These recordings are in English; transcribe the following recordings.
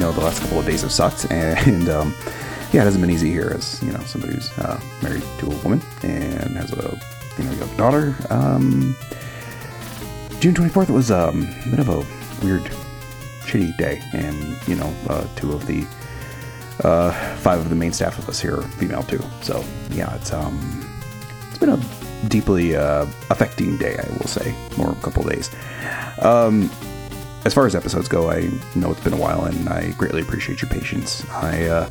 Know the last couple of days have sucked, and um, yeah, it hasn't been easy here as you know somebody who's uh, married to a woman and has a you know young daughter. Um, June twenty fourth was um, a bit of a weird, shitty day, and you know uh, two of the uh, five of the main staff of us here are female too. So yeah, it's um, it's been a deeply uh, affecting day, I will say, or a couple days. Um, as far as episodes go, I know it's been a while, and I greatly appreciate your patience. I uh,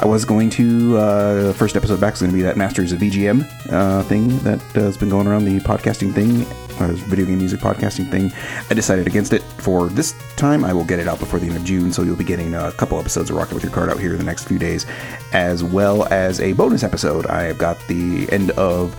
I was going to uh, first episode back is going to be that Masters of VGM uh, thing that has been going around the podcasting thing, uh, video game music podcasting thing. I decided against it for this time. I will get it out before the end of June, so you'll be getting a couple episodes of Rock Out with Your Cart out here in the next few days, as well as a bonus episode. I've got the end of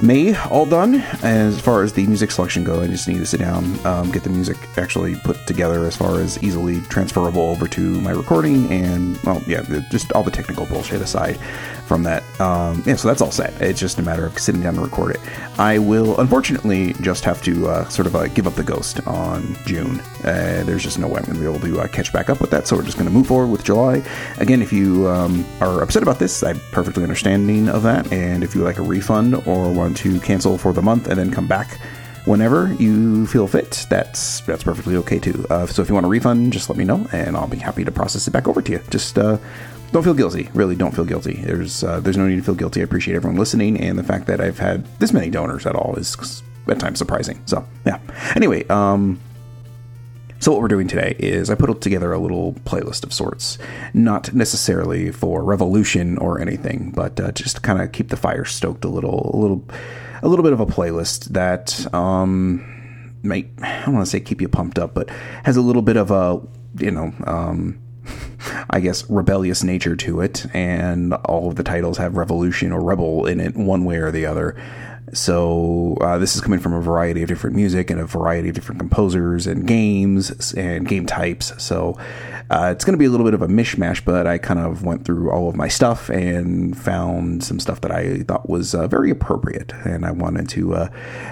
May all done. As far as the music selection go, I just need to sit down, um, get the music actually put together as far as easily transferable over to my recording, and well, yeah, just all the technical bullshit aside from that. Um, yeah, so that's all set. It's just a matter of sitting down to record it. I will unfortunately just have to uh, sort of uh, give up the ghost on June. Uh, there's just no way I'm going to be able to uh, catch back up with that, so we're just going to move forward with July. Again, if you um, are upset about this, I'm perfectly understanding of that, and if you like a refund or want to cancel for the month and then come back whenever you feel fit, that's that's perfectly okay too. Uh, so if you want a refund, just let me know, and I'll be happy to process it back over to you. Just uh, don't feel guilty. Really, don't feel guilty. There's uh, there's no need to feel guilty. I appreciate everyone listening, and the fact that I've had this many donors at all is at times surprising. So yeah. Anyway, um, so what we're doing today is I put together a little playlist of sorts, not necessarily for revolution or anything, but uh, just to kind of keep the fire stoked a little, a little, a little bit of a playlist that um, might I don't want to say keep you pumped up, but has a little bit of a you know. Um, I guess rebellious nature to it, and all of the titles have revolution or rebel in it, one way or the other. So uh, this is coming from a variety of different music and a variety of different composers and games and game types. So uh, it's going to be a little bit of a mishmash, but I kind of went through all of my stuff and found some stuff that I thought was uh, very appropriate, and I wanted to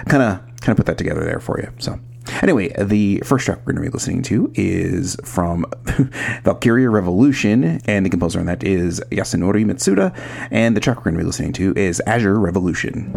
kind of kind of put that together there for you. So. Anyway, the first track we're going to be listening to is from Valkyria Revolution, and the composer on that is Yasunori Mitsuda, and the track we're going to be listening to is Azure Revolution.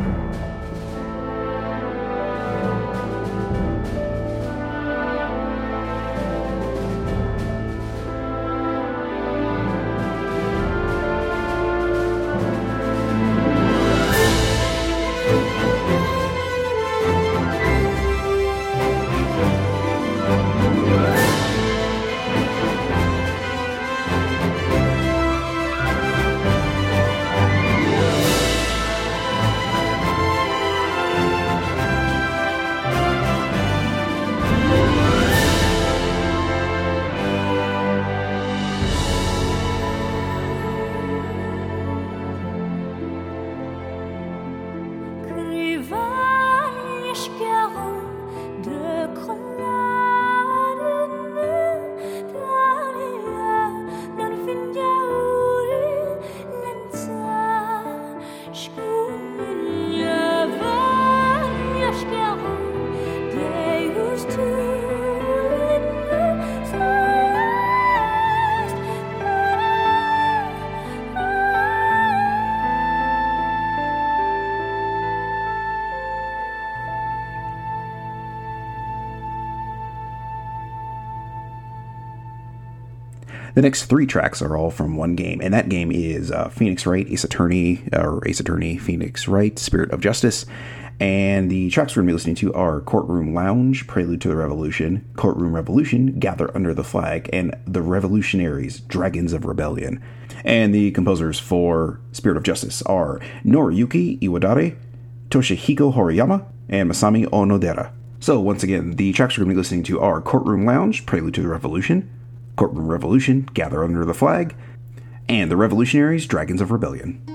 The next three tracks are all from one game, and that game is uh, Phoenix Wright, Ace Attorney, or Ace Attorney, Phoenix Wright, Spirit of Justice. And the tracks we're going to be listening to are Courtroom Lounge, Prelude to the Revolution, Courtroom Revolution, Gather Under the Flag, and The Revolutionaries, Dragons of Rebellion. And the composers for Spirit of Justice are Noriyuki Iwadare, Toshihiko Horiyama, and Masami Onodera. So, once again, the tracks we're going to be listening to are Courtroom Lounge, Prelude to the Revolution, Courtroom Revolution, Gather Under the Flag, and The Revolutionaries, Dragons of Rebellion.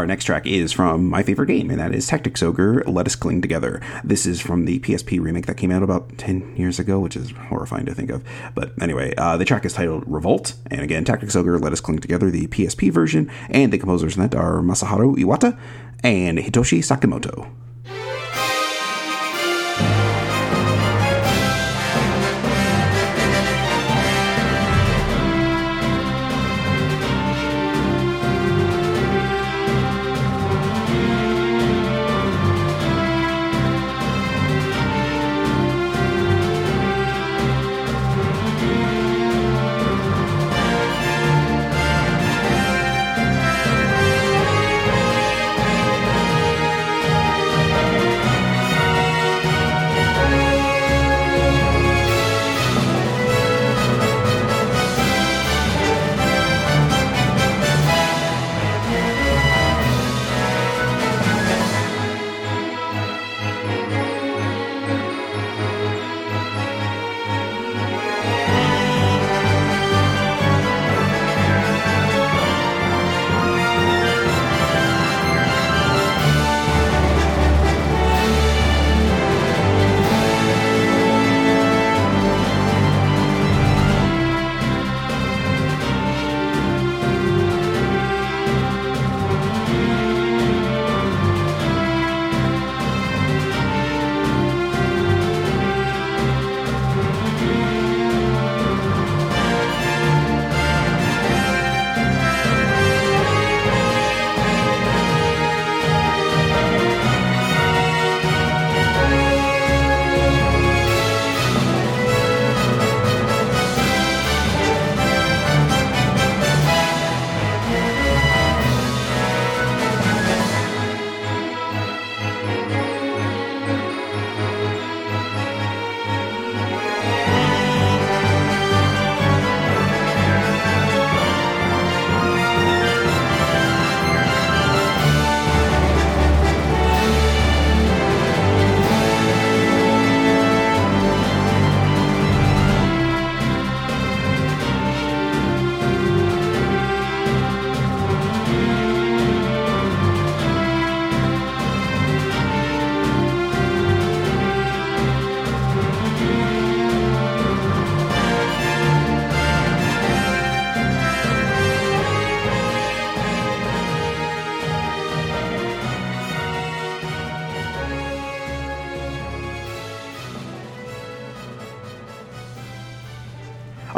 Our next track is from my favorite game, and that is Tactics Ogre Let Us Cling Together. This is from the PSP remake that came out about 10 years ago, which is horrifying to think of. But anyway, uh, the track is titled Revolt, and again, Tactics Ogre Let Us Cling Together, the PSP version, and the composers in that are Masaharu Iwata and Hitoshi Sakimoto.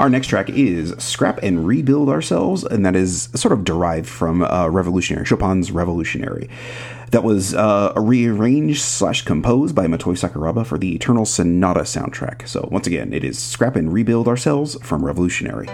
Our next track is Scrap and Rebuild Ourselves, and that is sort of derived from uh, Revolutionary, Chopin's Revolutionary. That was uh, rearranged slash composed by Motoi Sakuraba for the Eternal Sonata soundtrack. So, once again, it is Scrap and Rebuild Ourselves from Revolutionary.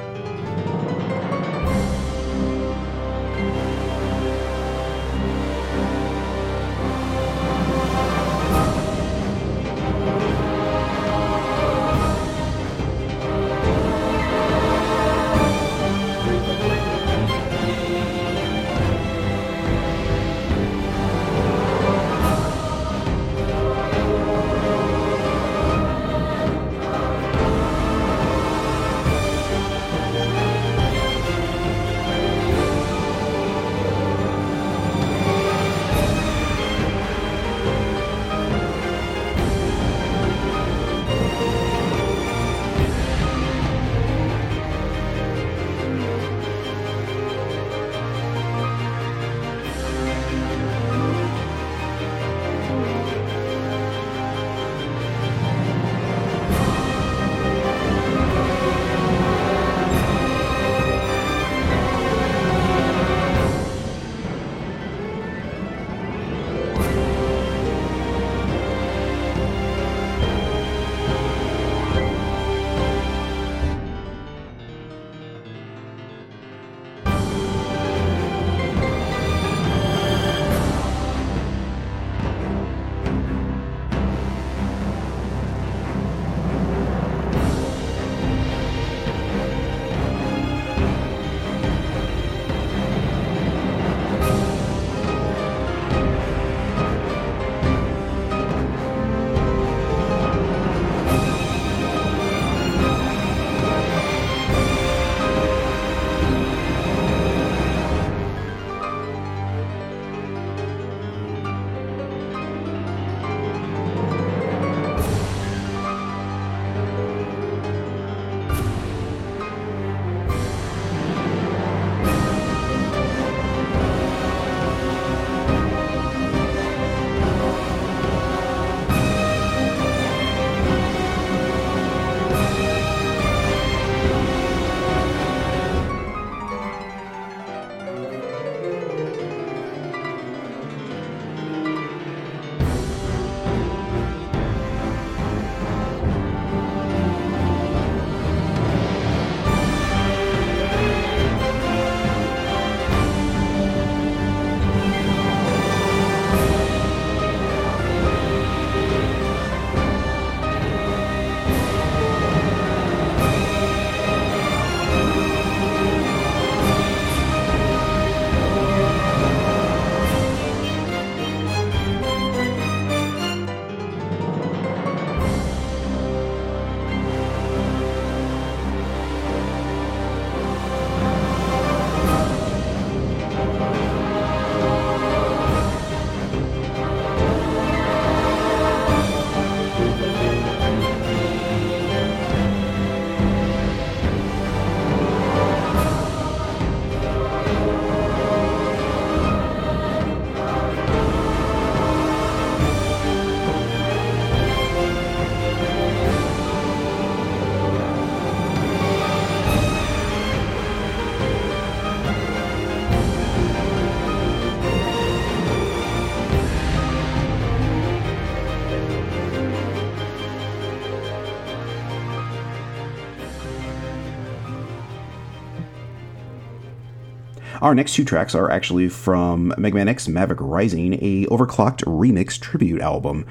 Our next two tracks are actually from Mega Man X Maverick Rising, a overclocked remix tribute album.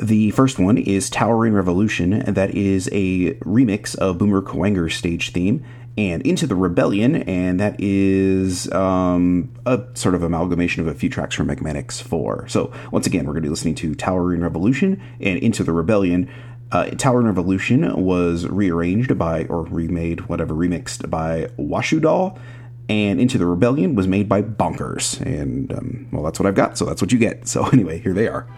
The first one is Towering Revolution, that is a remix of Boomer Kuwanger's stage theme, and Into the Rebellion, and that is um, a sort of amalgamation of a few tracks from Mega Man X4. So, once again, we're going to be listening to Towering Revolution and Into the Rebellion. Uh, Towering Revolution was rearranged by, or remade, whatever, remixed by Washu Doll, and Into the Rebellion was made by Bonkers. And, um, well, that's what I've got, so that's what you get. So, anyway, here they are.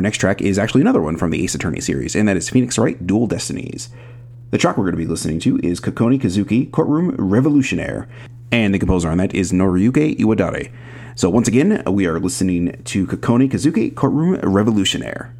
Our next track is actually another one from the Ace Attorney series, and that is Phoenix Wright Dual Destinies. The track we're going to be listening to is Kokoni Kazuki Courtroom Revolutionnaire, and the composer on that is Noriyuki Iwadare. So once again, we are listening to Kokoni Kazuki Courtroom Revolutionnaire.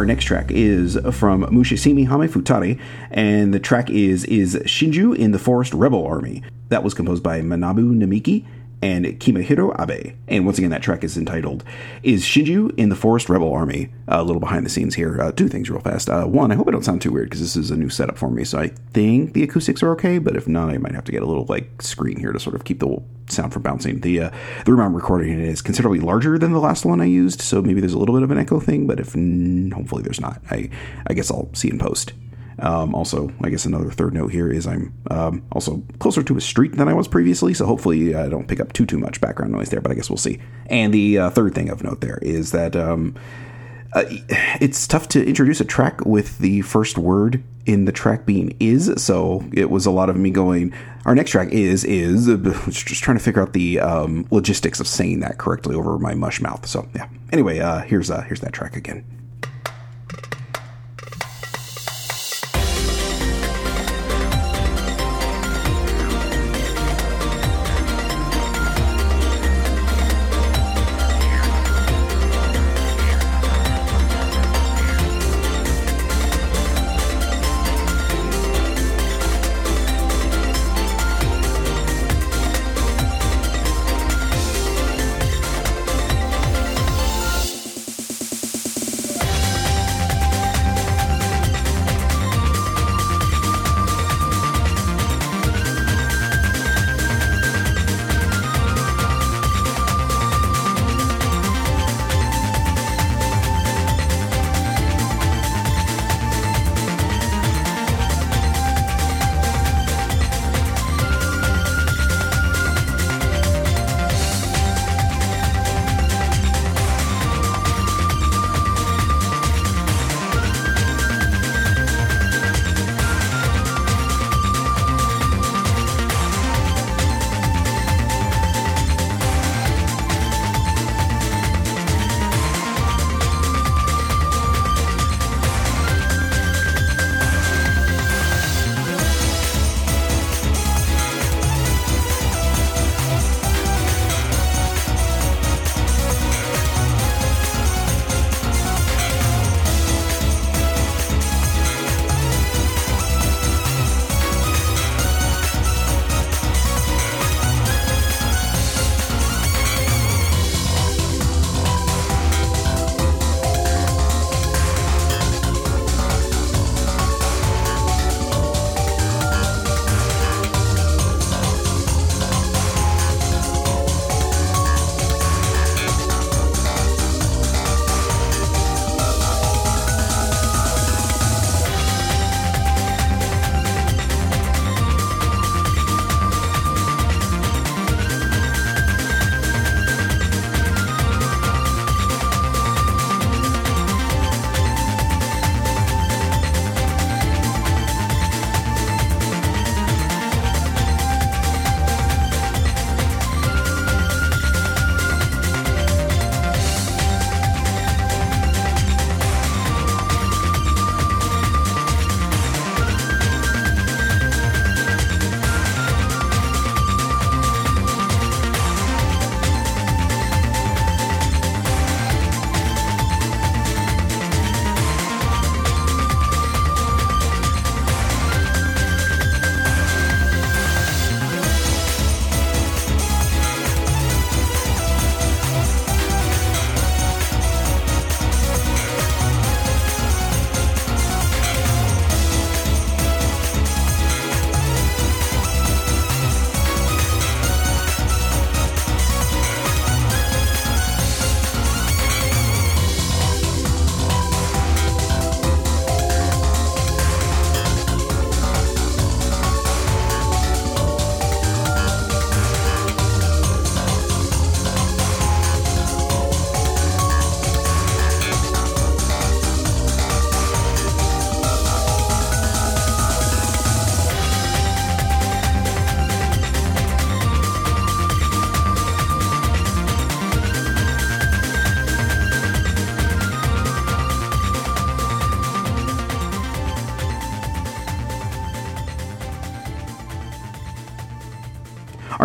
Our next track is from Mushihime Sama Futari, and the track is is Shinju in the Forest Rebel Army. That was composed by Manabu Namiki and Kimihiro Abe. And once again, that track is entitled Is Shinju in the Forest Rebel Army? a little behind the scenes here. Uh, two things real fast. Uh, one, I hope I don't sound too weird because this is a new setup for me, so I think the acoustics are okay, but if not, I might have to get a little like screen here to sort of keep the sound from bouncing. The uh, the room I'm recording in is considerably larger than the last one I used, so maybe there's a little bit of an echo thing, but if hopefully there's not, I I guess I'll see in post. Um, also, I guess another third note here is I'm um, also closer to a street than I was previously, so hopefully I don't pick up too too much background noise there. But I guess we'll see. And the uh, third thing of note there is that um, uh, it's tough to introduce a track with the first word in the track being is. So it was a lot of me going. Our next track is is just trying to figure out the um, logistics of saying that correctly over my mush mouth. So yeah. Anyway, uh, here's uh, here's that track again.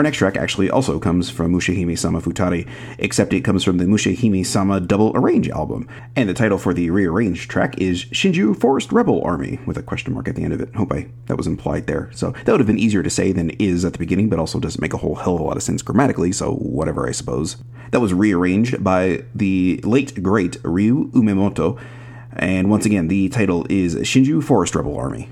Next track actually also comes from Mushihime Sama Futari, except it comes from the Mushihime Sama Double Arrange album. And the title for the rearranged track is Shinju Forest Rebel Army, with a question mark at the end of it. Hope I that was implied there. So that would have been easier to say than is at the beginning, but also doesn't make a whole hell of a lot of sense grammatically, so whatever, I suppose. That was rearranged by the late great Ryu Umemoto. And once again, the title is Shinju Forest Rebel Army.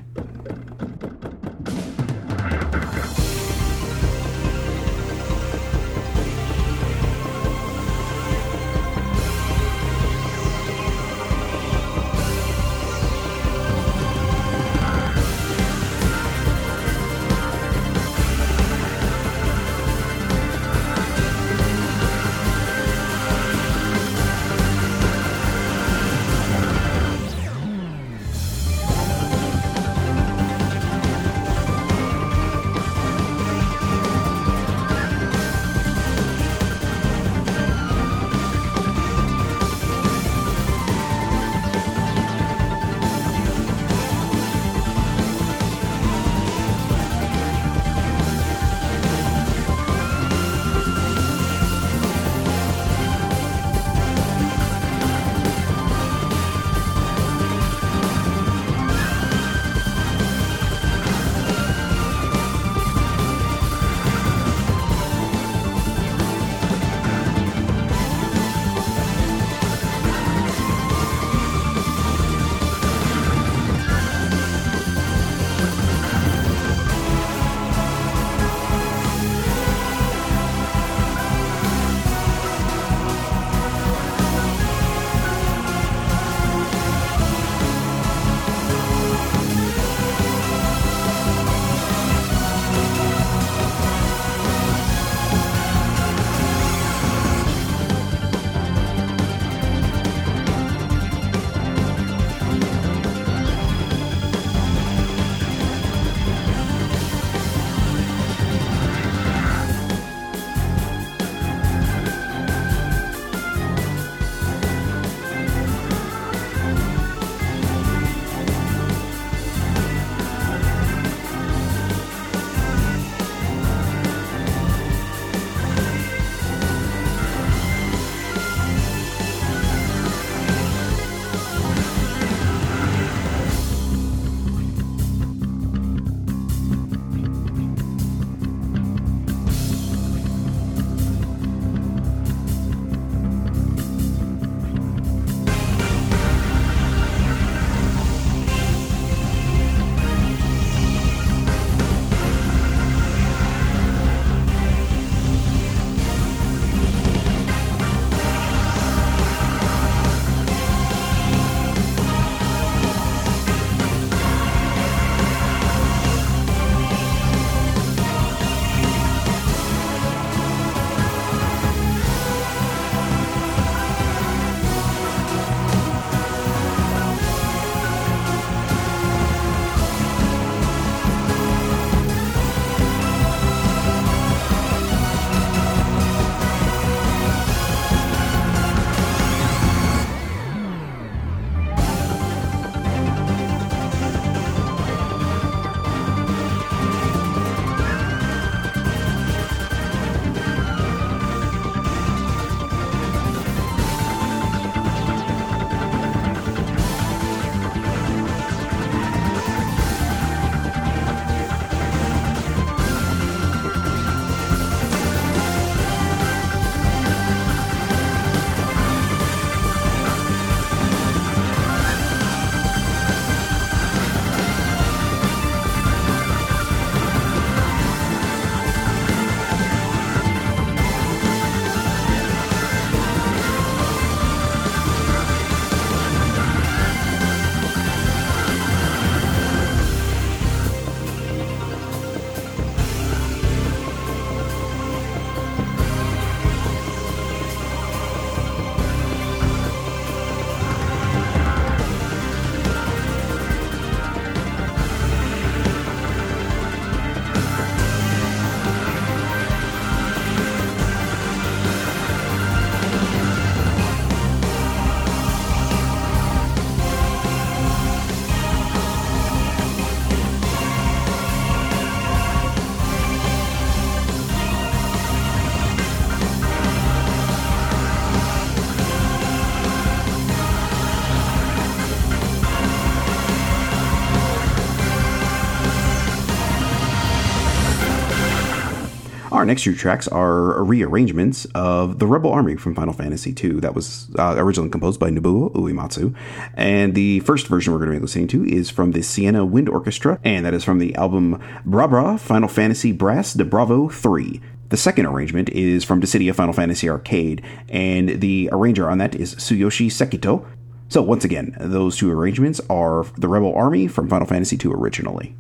Our next two tracks are rearrangements of the Rebel Army from Final Fantasy II that was uh, originally composed by Nobuo Uematsu. And the first version we're going to be listening to is from the Siena Wind Orchestra, and that is from the album Bra Bra Final Fantasy Brass de Bravo 3. The second arrangement is from Dissidia Final Fantasy Arcade, and the arranger on that is Tsuyoshi Sekito. So, once again, those two arrangements are the Rebel Army from Final Fantasy II originally.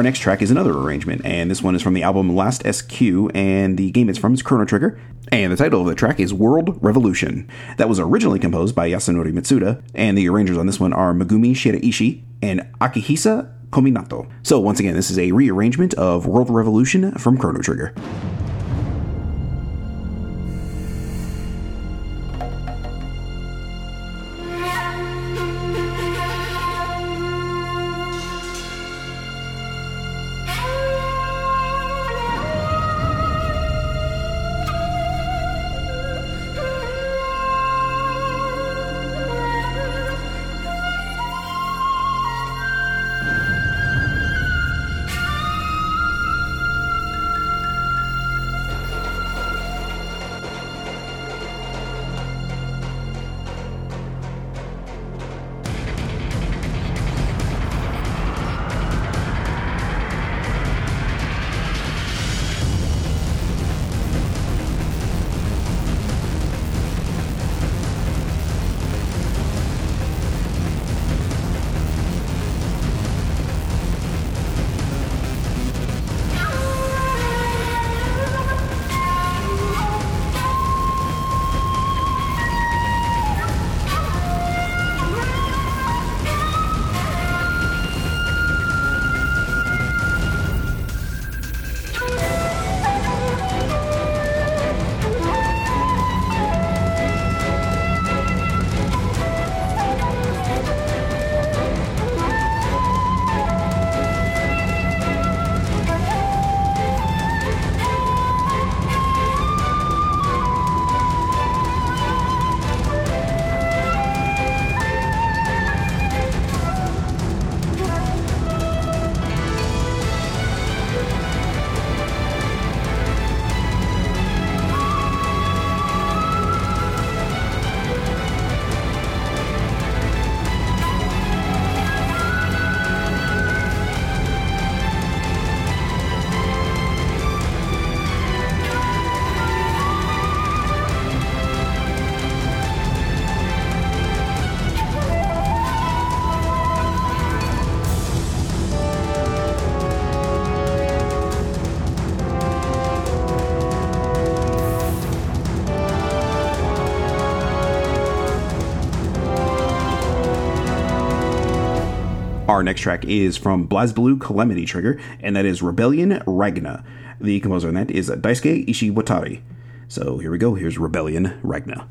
Our next track is another arrangement, and this one is from the album Last SQ, and the game it's from is Chrono Trigger, and the title of the track is World Revolution. That was originally composed by Yasunori Mitsuda, and the arrangers on this one are Megumi Shiraishi and Akihisa Kominato. So, once again, this is a rearrangement of World Revolution from Chrono Trigger. Our next track is from BlazBlue Calamity Trigger, and that is Rebellion Ragna. The composer on that is Daisuke Ishiwatari. So here we go. Here's Rebellion Ragna.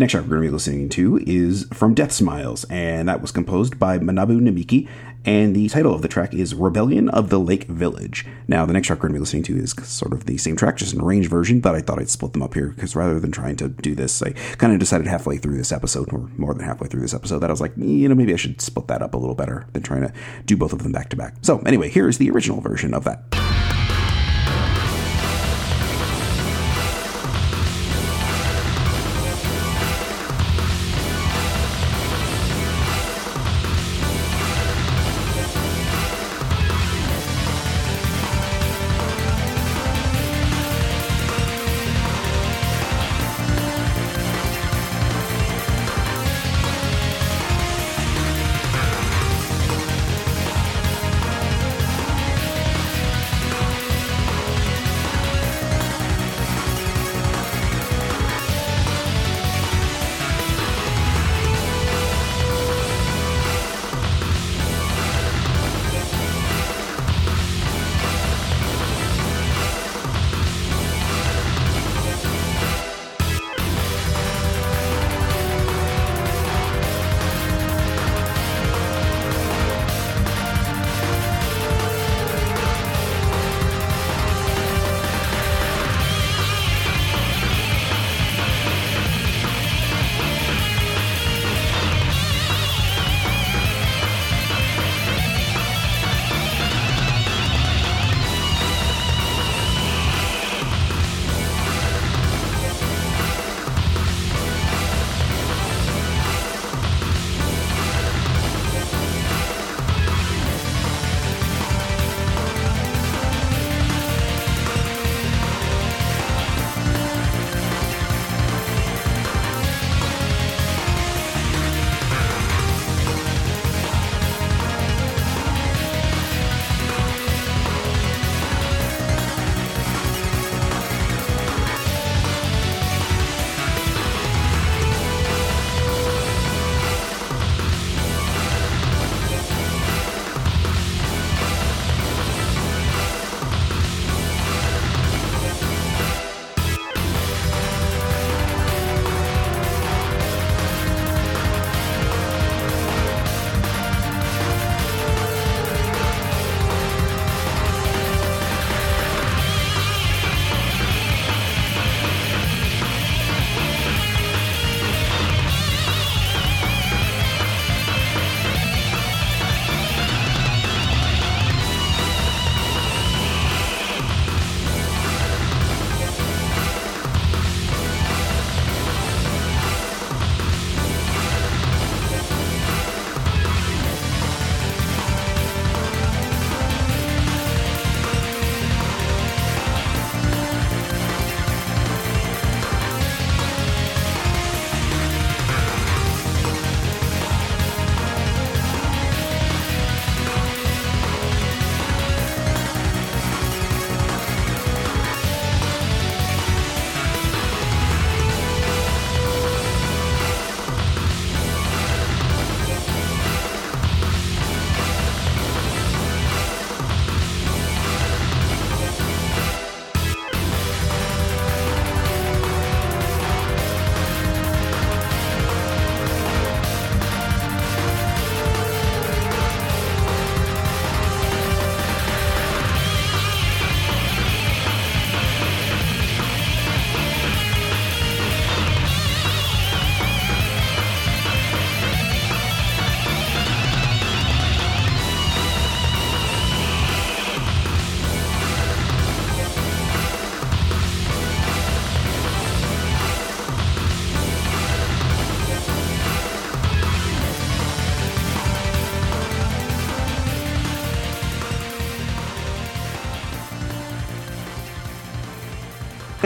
Next track we're going to be listening to is from Death Smiles, and that was composed by Manabu Namiki, and the title of the track is Rebellion of the Lake Village. Now, the next track we're going to be listening to is sort of the same track, just an arranged version, but I thought I'd split them up here because rather than trying to do this, I kind of decided halfway through this episode, or more than halfway through this episode, that I was like, you know, maybe I should split that up a little better than trying to do both of them back to back. So, anyway, here is the original version of that.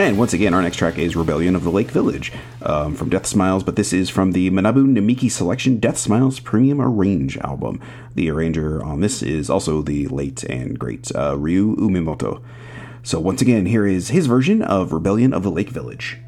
And once again, our next track is Rebellion of the Lake Village um, from Death Smiles, but this is from the Manabu Namiki Selection Death Smiles Premium Arrange album. The arranger on this is also the late and great uh, Ryu Umemoto. So once again, here is his version of Rebellion of the Lake Village.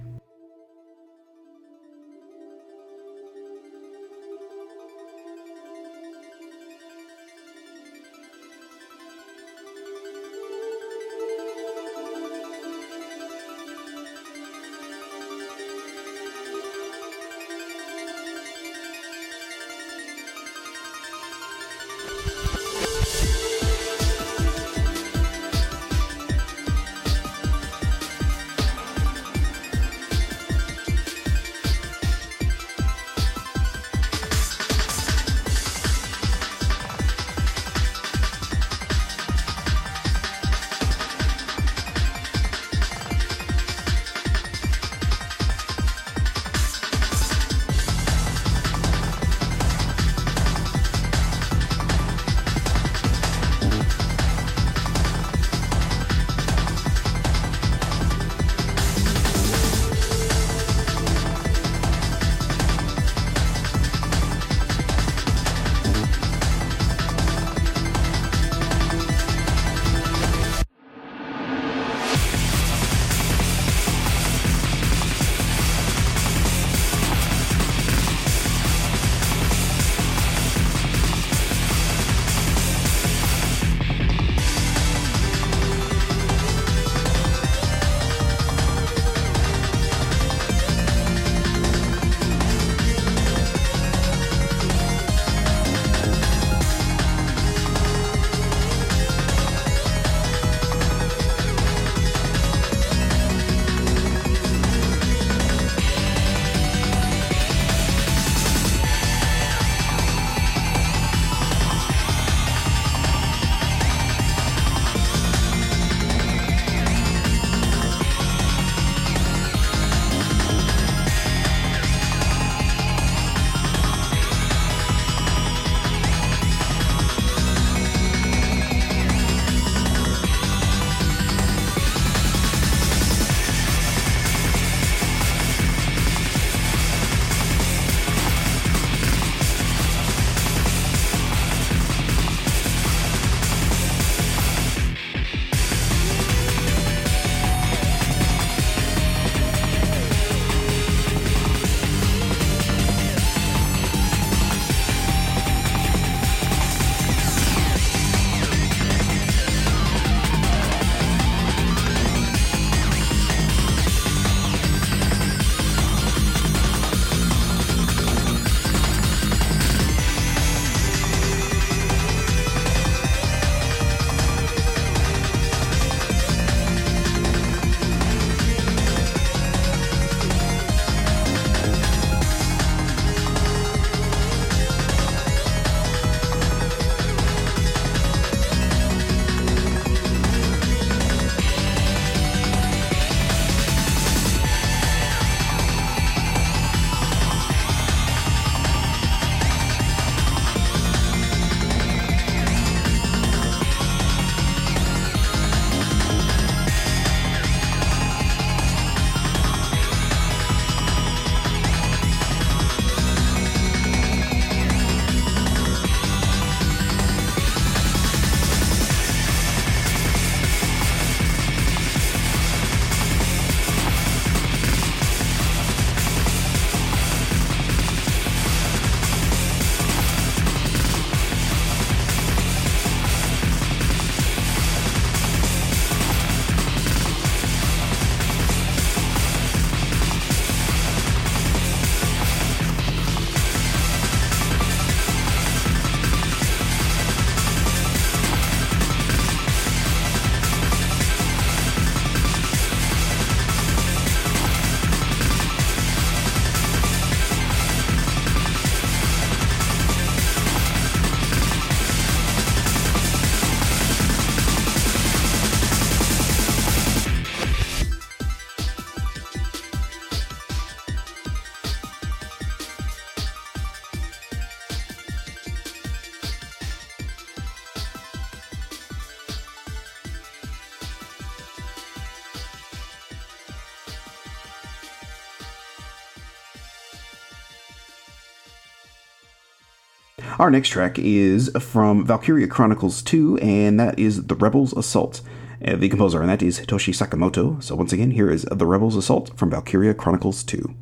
Our next track is from Valkyria Chronicles 2, and that is The Rebels Assault. Uh, the composer on that is Hitoshi Sakimoto. So once again, here is The Rebels Assault from Valkyria Chronicles 2.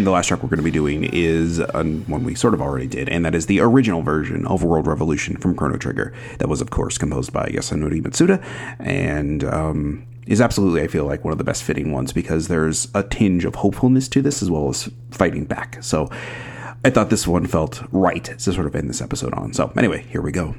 And the last track we're going to be doing is one we sort of already did, and that is the original version of World Revolution from Chrono Trigger. That was, of course, composed by Yasunori Mitsuda, and um, is absolutely, I feel like, one of the best fitting ones because there's a tinge of hopefulness to this as well as fighting back. So I thought this one felt right to sort of end this episode on. So, anyway, here we go.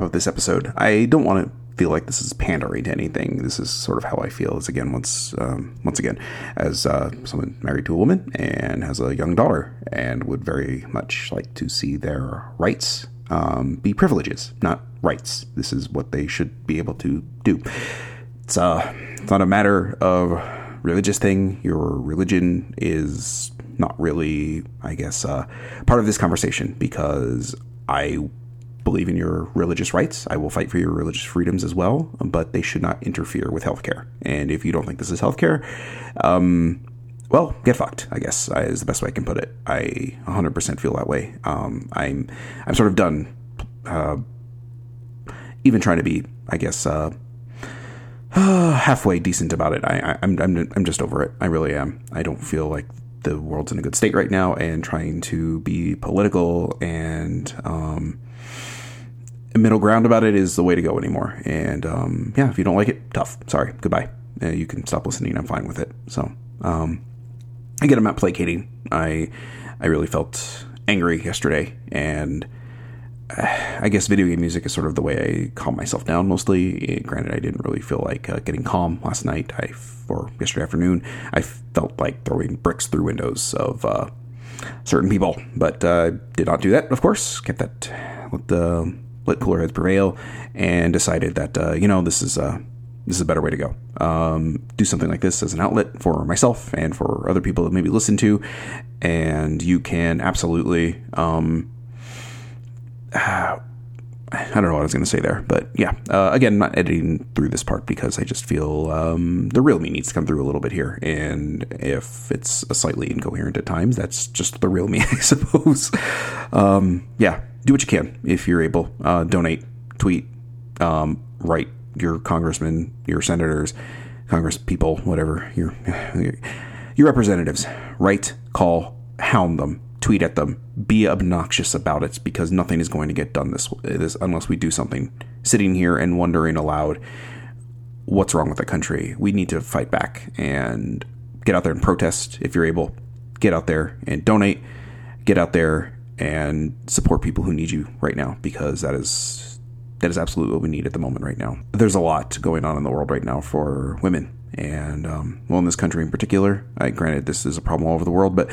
Wrap up this episode. I don't want to feel like this is pandering to anything. This is sort of how I feel. As again, once um, once again, as uh, someone married to a woman and has a young daughter, and would very much like to see their rights um, be privileges, not rights. This is what they should be able to do. It's uh, it's not a matter of religious thing. Your religion is not really, I guess, uh, part of this conversation because I believe in your religious rights. I will fight for your religious freedoms as well, but they should not interfere with healthcare. And if you don't think this is healthcare, um, well, get fucked. I guess is the best way I can put it. I 100% feel that way. Um, I'm I'm sort of done. Uh, even trying to be, I guess, uh, uh, halfway decent about it. I, I'm I'm I'm just over it. I really am. I don't feel like the world's in a good state right now, and trying to be political and um, middle ground about it is the way to go anymore. And um, yeah, if you don't like it, tough. Sorry, goodbye. Uh, you can stop listening. I'm fine with it. So um, again, I'm not placating. I I really felt angry yesterday, and uh, I guess video game music is sort of the way I calm myself down mostly. Uh, granted, I didn't really feel like uh, getting calm last night. I or yesterday afternoon, I felt like throwing bricks through windows of uh, certain people, but uh, did not do that. Of course, kept that let the let cooler heads prevail, and decided that uh, you know this is a this is a better way to go. Um, do something like this as an outlet for myself and for other people that maybe listen to, and you can absolutely. Um, I don't know what I was going to say there, but yeah. Uh, again, not editing through this part because I just feel um, the real me needs to come through a little bit here. And if it's slightly incoherent at times, that's just the real me, I suppose. Um, yeah, do what you can if you're able. Uh, donate, tweet, um, write your congressmen, your senators, congress people, whatever your your representatives. Write, call, hound them tweet at them, be obnoxious about it because nothing is going to get done this, this unless we do something. Sitting here and wondering aloud, what's wrong with the country? We need to fight back and get out there and protest if you're able. Get out there and donate. Get out there and support people who need you right now because that is that is absolutely what we need at the moment right now. There's a lot going on in the world right now for women and um, well in this country in particular. I granted this is a problem all over the world, but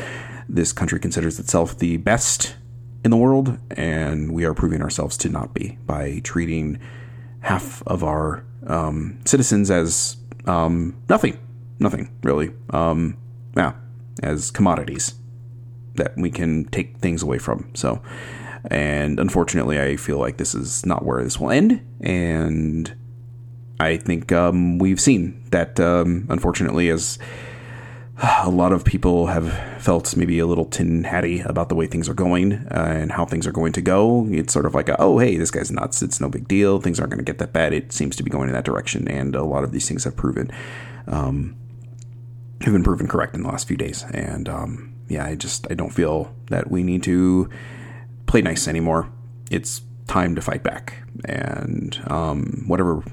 this country considers itself the best in the world, and we are proving ourselves to not be by treating half of our um, citizens as um, nothing, nothing really. Um, yeah, as commodities that we can take things away from. So, and unfortunately, I feel like this is not where this will end, and I think um, we've seen that. Um, unfortunately, as a lot of people have felt maybe a little tin hatty about the way things are going uh, and how things are going to go. It's sort of like, a, oh, hey, this guy's nuts. It's no big deal. Things aren't going to get that bad. It seems to be going in that direction, and a lot of these things have proven um, have been proven correct in the last few days. And um, yeah, I just I don't feel that we need to play nice anymore. It's time to fight back, and um, whatever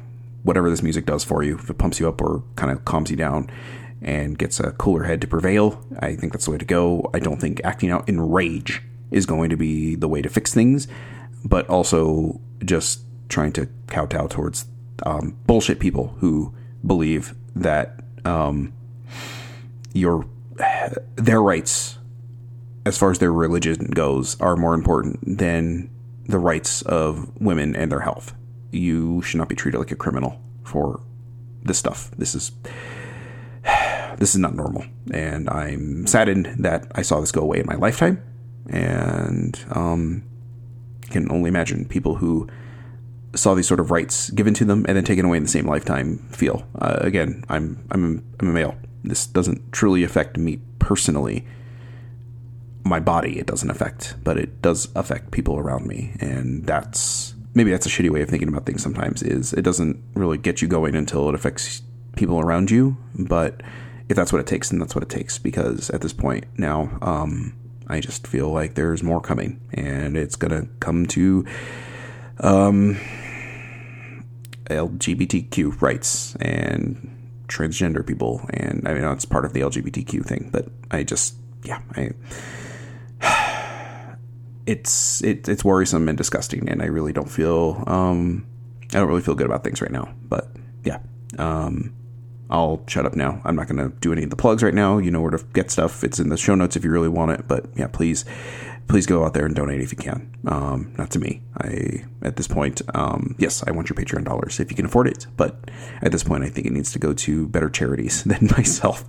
whatever this music does for you, if it pumps you up or kind of calms you down and gets a cooler head to prevail. I think that's the way to go. I don't think acting out in rage is going to be the way to fix things, but also just trying to kowtow towards um, bullshit people who believe that um, your their rights, as far as their religion goes, are more important than the rights of women and their health. You should not be treated like a criminal for this stuff. This is this is not normal. And I'm saddened that I saw this go away in my lifetime. And um, can only imagine people who saw these sort of rights given to them and then taken away in the same lifetime feel. Uh, again, I'm I'm I'm a male. This doesn't truly affect me personally. My body it doesn't affect, but it does affect people around me, and that's maybe that's a shitty way of thinking about things. Sometimes is it doesn't really get you going until it affects people around you, but if that's what it takes, then that's what it takes. Because at this point now, um, I just feel like there's more coming, and it's gonna come to um, LGBTQ rights and transgender people, and I mean it's part of the LGBTQ thing, but I just yeah I it's it, it's worrisome and disgusting, and I really don't feel um, I don't really feel good about things right now. But yeah, um, I'll shut up now. I'm not going to do any of the plugs right now. You know where to get stuff. It's in the show notes if you really want it. But yeah, please please go out there and donate if you can. Um, not to me. I at this point, um, yes, I want your Patreon dollars if you can afford it. But at this point, I think it needs to go to better charities than myself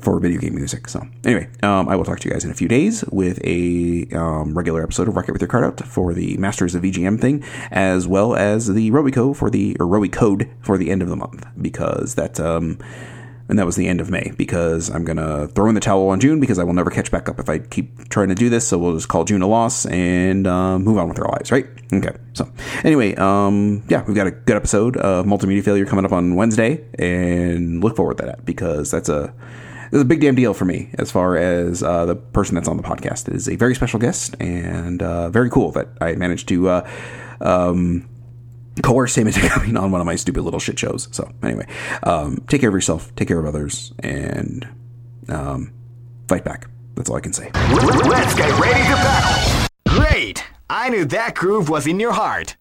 for video game music. So anyway, um, I will talk to you guys in a few days with a um, regular episode of Rock Out with Your Cart Out for the Masters of VGM thing, as well as the ROWYCO for the or Roby Code for the end of the month because that um, and that was the end of May because I'm gonna throw in the towel on June because I will never catch back up if I keep trying to do this. So we'll just call June a loss and uh, move on with our lives, right? Okay. So anyway, um, yeah, we've got a good episode of multimedia failure coming up on Wednesday, and look forward to that because that's a it's a big damn deal for me as far as uh, the person that's on the podcast it is a very special guest and uh, very cool that I managed to. Uh, um, coerce him into coming on one of my stupid little shit shows. So anyway, um, take care of yourself, take care of others, and um, fight back. That's all I can say. Let's get ready to battle. Great! I knew that groove was in your heart.